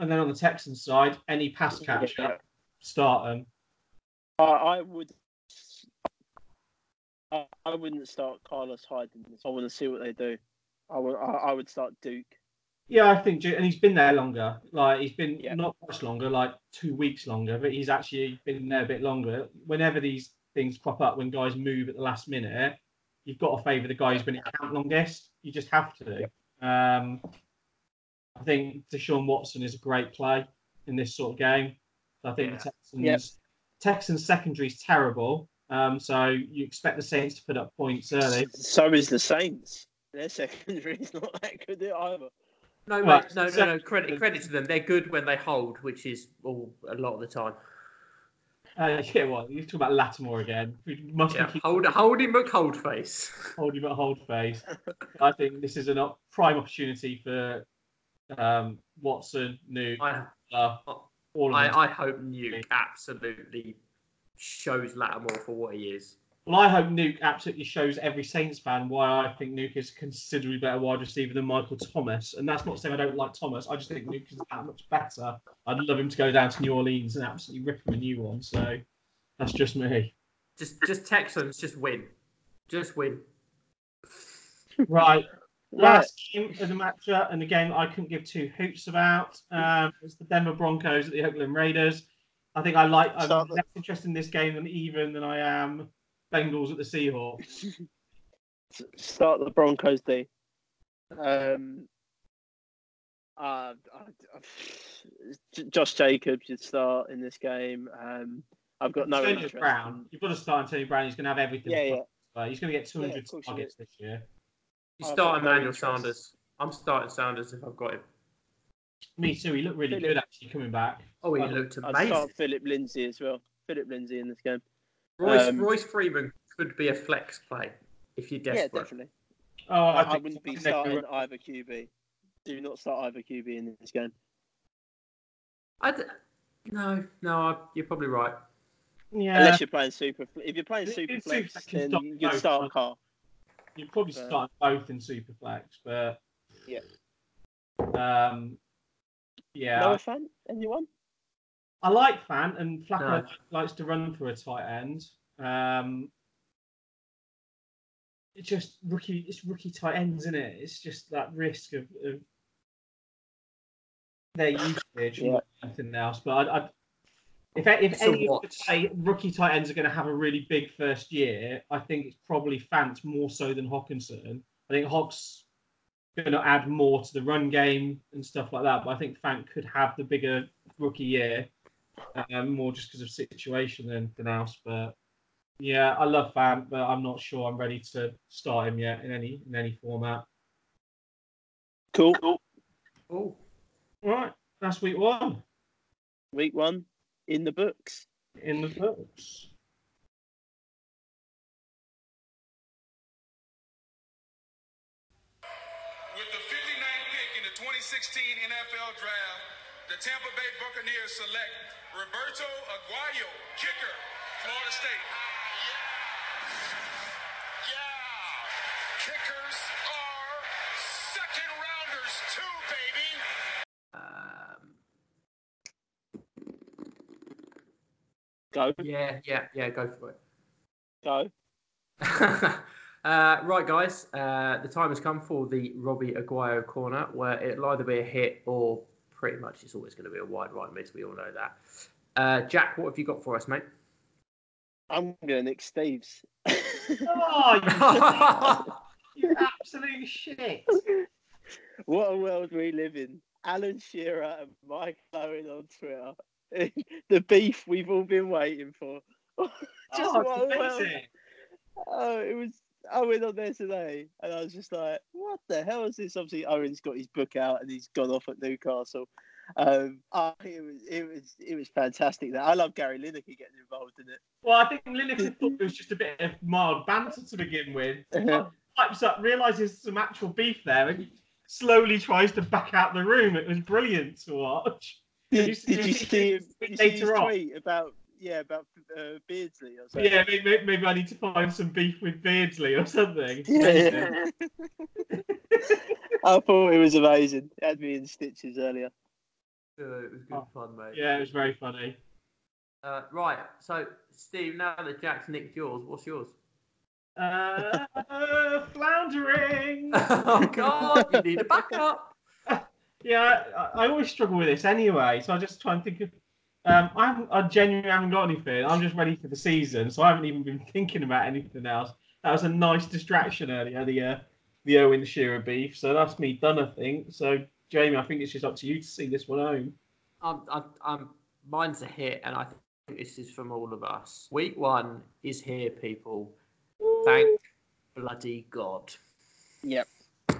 and then on the Texans side, any pass catcher, Yeah. start them. I, I would. I, I wouldn't start Carlos Hyde in this. I want to see what they do. I would. I, I would start Duke. Yeah, I think, and he's been there longer. Like he's been Yeah. not much longer, like two weeks longer, but he's actually been there a bit longer. Whenever these things crop up, when guys move at the last minute, you've got to favour the guy who's been at camp longest. You just have to. Um, I think Deshaun Watson is a great play in this sort of game. I think the Texans, Yep. Texans secondary is terrible. Um, so you expect the Saints to put up points early. So is the Saints. Their secondary is not that good either. No, Right, mate, no, no, so- no. Credit, credit to them. They're good when they hold, which is all a lot of the time. Uh, yeah, what you talk about Lattimore again? We must Yeah, keep hold, face. holding but hold face. I think this is a prime opportunity for um, Watson, Nuke, I, uh, all of I. I hope Nuke absolutely shows Lattimore for what he is. Well, I hope Nuke absolutely shows every Saints fan why I think Nuke is considerably better wide receiver than Michael Thomas. And that's not saying I don't like Thomas. I just think Nuke is that much better. I'd love him to go down to New Orleans and absolutely rip him a new one. So that's just me. Just, just Texans, just win, just win. Right. Right. Last game of the matchup and the game I couldn't give two hoots about. Um, it's the Denver Broncos at the Oakland Raiders. I think I like. I'm Start the- less interested in this game than even than I am Bengals at the Seahawks. Start the Broncos D. Um. Uh, I- J- Josh Jacobs should start in this game. Um, I've got no Antonio interest. Brown. You've got to start Antonio Brown. He's going to have everything. Yeah, yeah. But he's going to get 200 Yeah, of course he targets this year. You I've start got no Emmanuel. Sanders. I'm starting Sanders if I've got him. Me too. He looked really Philip. good actually coming back. Oh, he Well, looked I'd amazing. start Philip Lindsay as well. Philip Lindsay in this game. Royce, um, Royce Freeman could be a flex play if you're desperate. Yeah, desperate. definitely. Oh, I, I, I wouldn't be I starting gonna- either QB. Do not start either QB in this game. I d- no, no, I, you're probably right. Yeah, Unless you're playing super. If you're playing super it's flex, Superflex, you then start you both, start? Carr. you'd probably But- start both in super flex, but Yeah. Um, yeah, No fan? Anyone? I like Fant, and Flacco No. likes to run for a tight end. Um, it's just rookie. It's rookie tight ends, isn't it? It's just that risk of, of their usage Yeah. and anything else. But I, I, if if So any of the say rookie tight ends are going to have a really big first year, I think it's probably Fant more so than Hockenson. I think Hawks going to add more to the run game and stuff like that. But I think Fant could have the bigger rookie year, um, more just because of situation than, than else. But yeah, I love Fant, but I'm not sure I'm ready to start him yet in any in any format. Cool. Oh, All right, that's week one Week one in the books. in the books. With the 59th pick in the 2016 NFL Draft, the Tampa Bay Buccaneers select Roberto Aguayo, kicker, Florida State. Yeah. Yeah. Kickers are second rounders too, baby. Um, Go, yeah, yeah, yeah. Go for it. go. uh, right, guys. Uh, the time has come for the Robbie Aguayo corner, where it'll either be a hit or pretty much it's always going to be a wide right mid. We all know that. Uh, Jack, what have you got for us, mate? I'm gonna nick Steve's. Oh, you, you absolute shit. what a world we live in. Alan Shearer and Mike Owen on Twitter. the beef we've all been waiting for. Just oh, what a world. Oh, it was. I went on there today, and I was just like, "What the hell is this?" Obviously, Owen's got his book out, and he's gone off at Newcastle. Um, oh, it was, it was, it was fantastic. That I love Gary Lineker getting involved in it. Well, I think Lineker thought it was just a bit of mild banter to begin with. Pipes up, realizes some actual beef there, and slowly tries to back out the room. It was brilliant to watch. Did, you- did you see him? Did you see his later on? tweet about yeah about uh, Beardsley or something? Yeah, maybe, maybe I need to find some beef with Beardsley or something. Yeah. I thought it was amazing. It had me in stitches earlier. Uh, it was good Oh, fun, mate. Yeah, it was very funny. Uh, right. So, Steve, now that Jack's nicked yours, what's yours? Uh, floundering. oh God, you need a backup. Yeah, I, I always struggle with this anyway, so I just try and think of. Um, I haven't, I genuinely haven't got anything. I'm just ready for the season, so I haven't even been thinking about anything else. That was a nice distraction earlier, the uh, the Owen Shearer beef. So that's me done, I think. So Jamie, I think it's just up to you to see this one home. I'm, I'm, I'm, mine's a hit, and I think this is from all of us. Week one is here, people. Thank bloody God. Yep,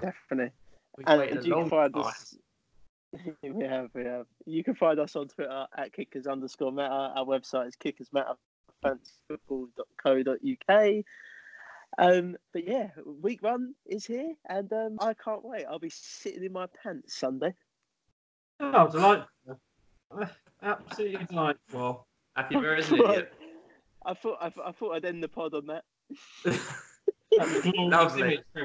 definitely. We've And waited a you can long find time. us. we have, we have. You can find us on Twitter at kickers underscore matter. Our website is kickersmatterfantasyfootball.co.uk. Um, but yeah, week one is here, and um, I can't wait. I'll be sitting in my pants Sunday. Oh, delightful! Absolutely delightful. Happy birthday, idiot. I thought I, thought- I thought I'd end the pod on that. Lovely.